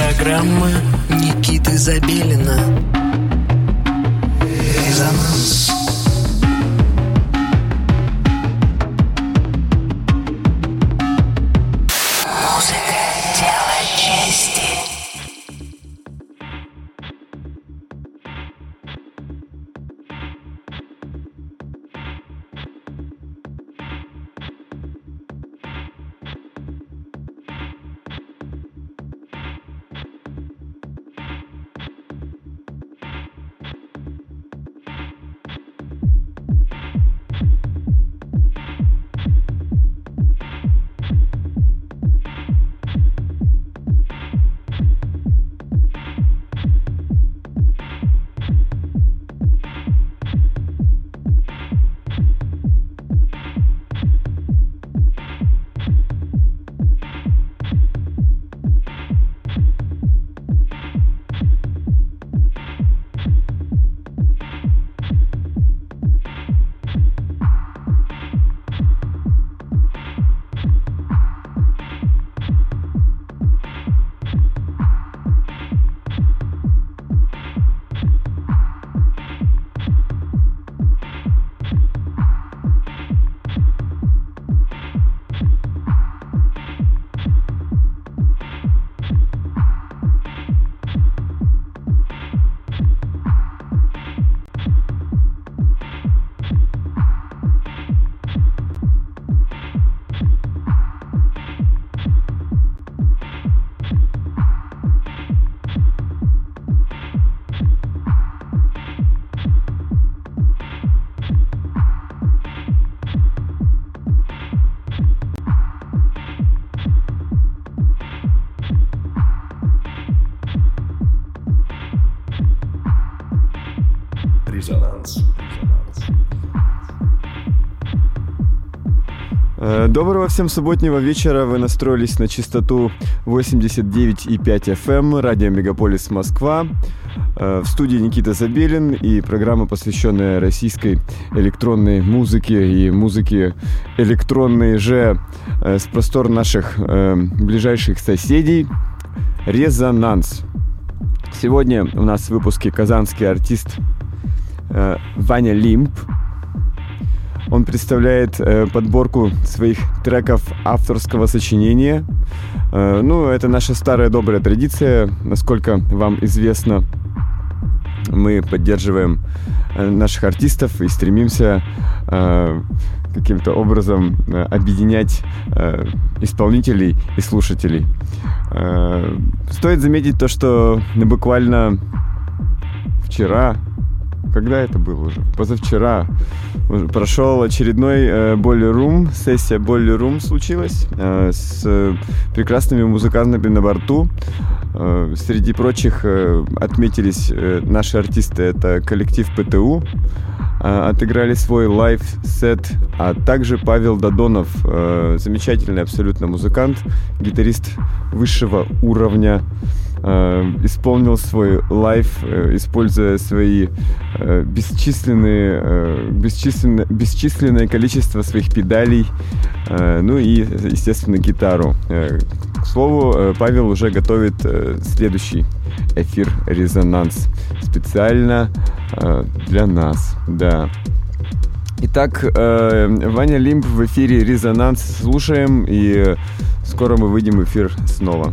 программа Никиты Забелина. Резонанс Доброго всем субботнего вечера. Вы настроились на частоту 89,5 FM, эм, радио Мегаполис Москва. Э, в студии Никита Забелин и программа, посвященная российской электронной музыке и музыке электронной же э, с простор наших э, ближайших соседей. Резонанс. Сегодня у нас в выпуске казанский артист Ваня Лимп – он представляет э, подборку своих треков авторского сочинения. Э, ну, это наша старая добрая традиция. Насколько вам известно, мы поддерживаем э, наших артистов и стремимся э, каким-то образом э, объединять э, исполнителей и слушателей. Э, стоит заметить то, что буквально вчера когда это было уже? Позавчера. Прошел очередной э, Boiler Room, сессия Boiler Room случилась э, с э, прекрасными музыкантами на борту. Э, среди прочих э, отметились э, наши артисты, это коллектив ПТУ, э, отыграли свой лайв-сет, а также Павел Додонов, э, замечательный абсолютно музыкант, гитарист высшего уровня, э, исполнил свой лайв, э, используя свои э, бесчисленные, бесчисленное, бесчисленное количество своих педалей, ну и, естественно, гитару. К слову, Павел уже готовит следующий эфир «Резонанс» специально для нас, да. Итак, Ваня Лимп в эфире «Резонанс». Слушаем, и скоро мы выйдем в эфир снова.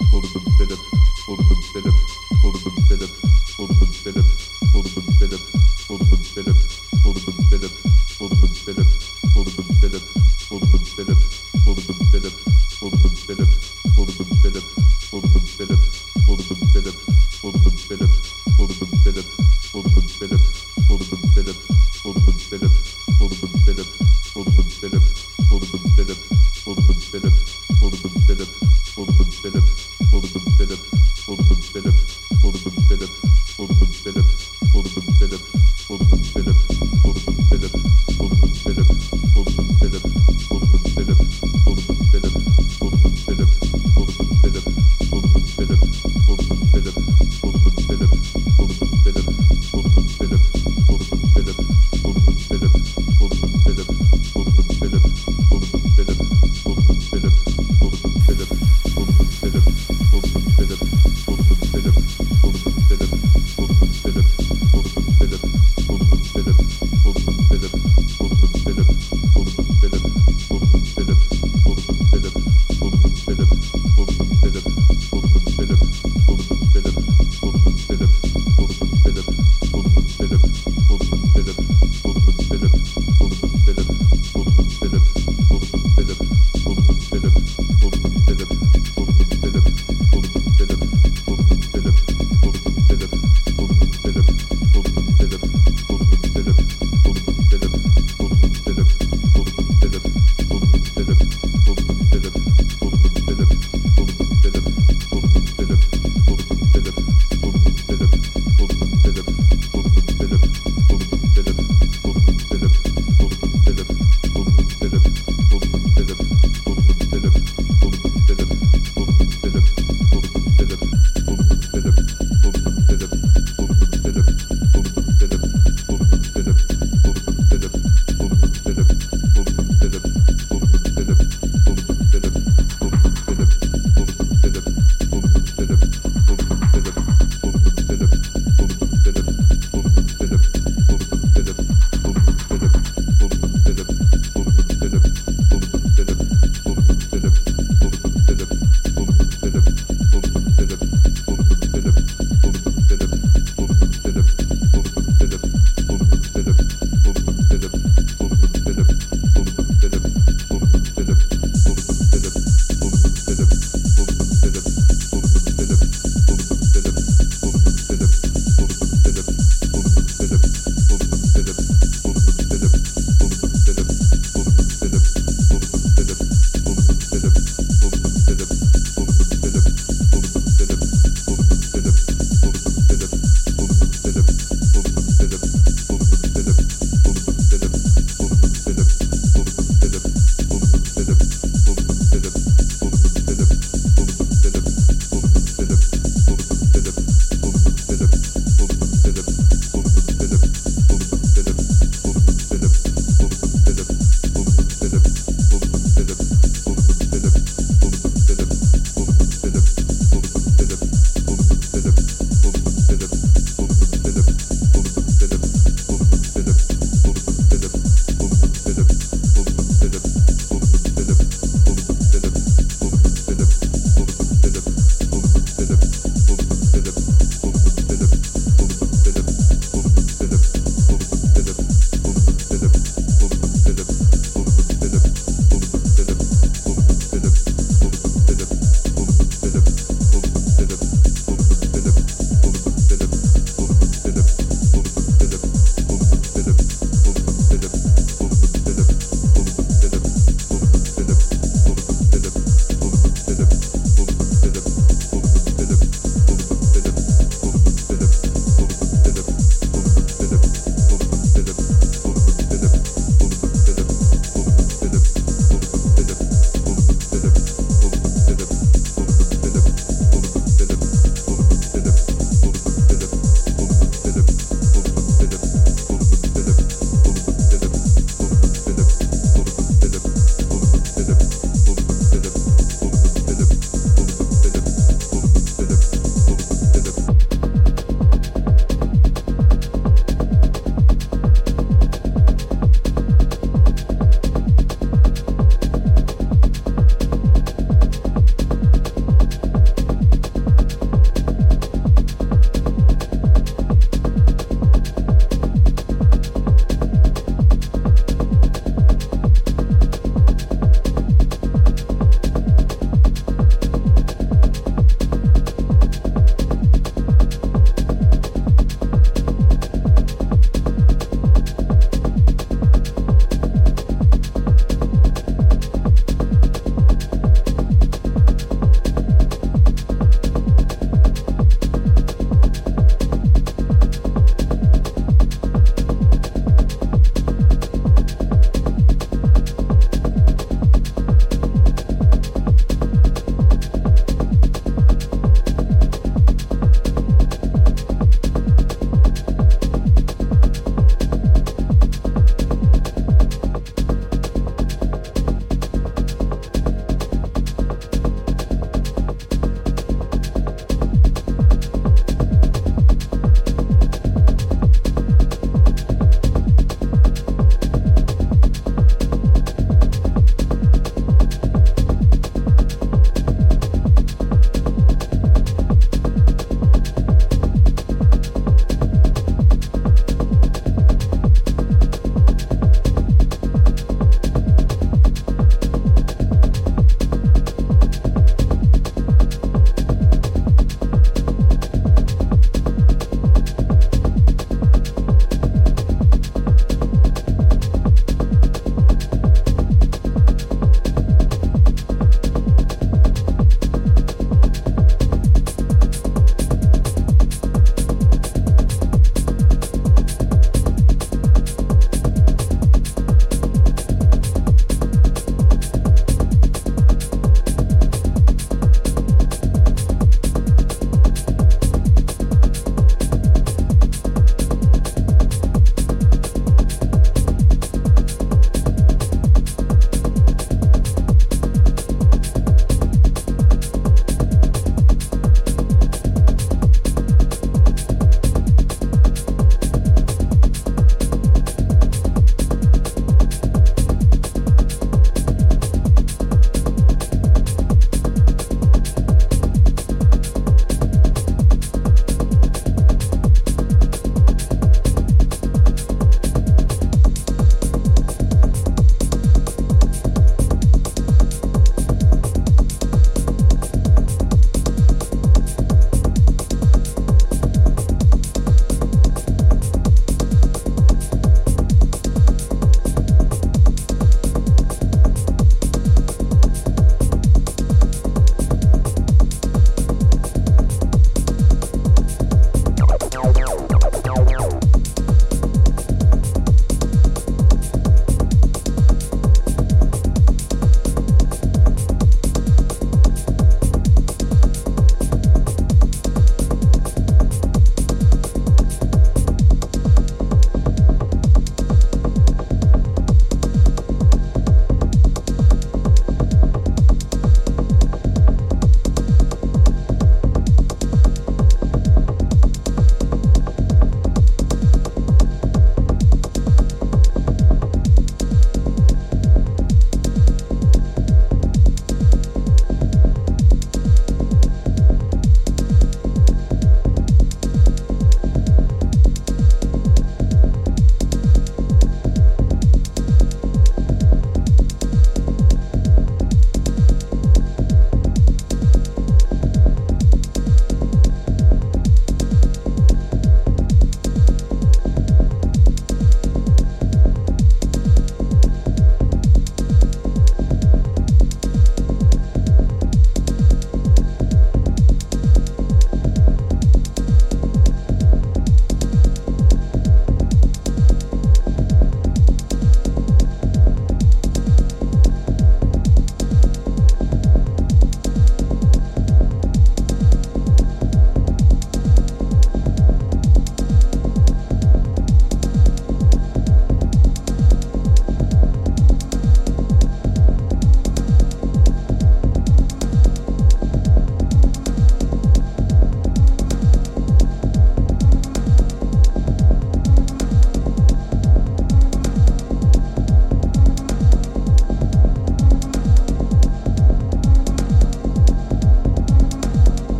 little bit of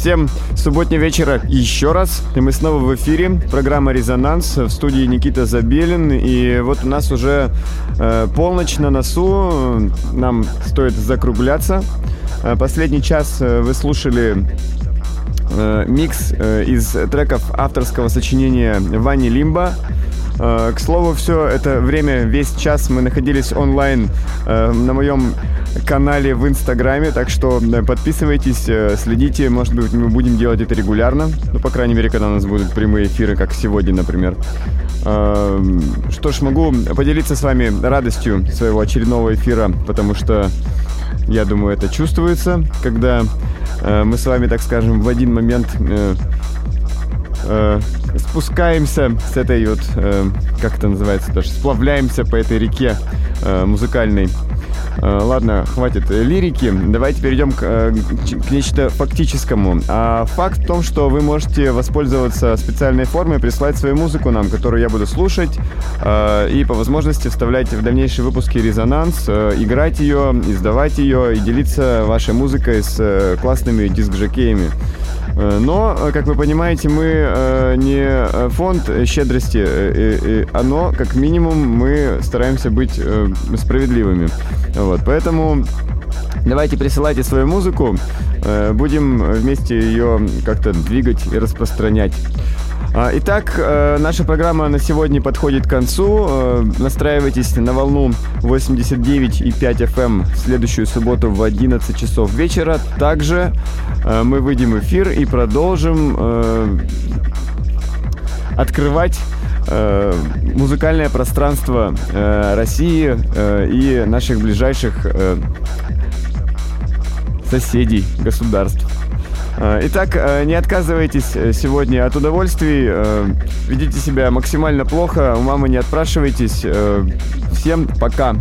всем субботнего вечера еще раз. И мы снова в эфире. Программа «Резонанс» в студии Никита Забелин. И вот у нас уже э, полночь на носу. Нам стоит закругляться. Э, последний час э, вы слушали э, микс э, из треков авторского сочинения Вани Лимба. Э, к слову, все это время, весь час мы находились онлайн э, на моем канале в Инстаграме, так что э, подписывайтесь, следите, может быть, мы будем делать это регулярно, ну, по крайней мере, когда у нас будут прямые эфиры, как сегодня, например. Что ж, могу поделиться с вами радостью своего очередного эфира, потому что я думаю, это чувствуется, когда мы с вами, так скажем, в один момент э, спускаемся с этой вот, э, как это называется даже, сплавляемся по этой реке э, музыкальной. Э, ладно, хватит лирики. Давайте перейдем к, э, к нечто фактическому. А факт в том, что вы можете воспользоваться специальной формой, прислать свою музыку нам, которую я буду слушать, э, и по возможности вставлять в дальнейшие выпуски резонанс, играть ее, издавать ее и делиться вашей музыкой с классными диск-жокеями. Но, как вы понимаете, мы не фонд щедрости, оно, как минимум, мы стараемся быть справедливыми. Вот, поэтому давайте присылайте свою музыку, э, будем вместе ее как-то двигать и распространять. А, итак, э, наша программа на сегодня подходит к концу. Э, настраивайтесь на волну 89,5 FM эм в следующую субботу в 11 часов вечера. Также мы выйдем в эфир и продолжим открывать э, музыкальное пространство э, России э, и наших ближайших э, соседей, государств. Э, итак, э, не отказывайтесь сегодня от удовольствий, ведите себя максимально плохо, у мамы не отпрашивайтесь. Всем пока!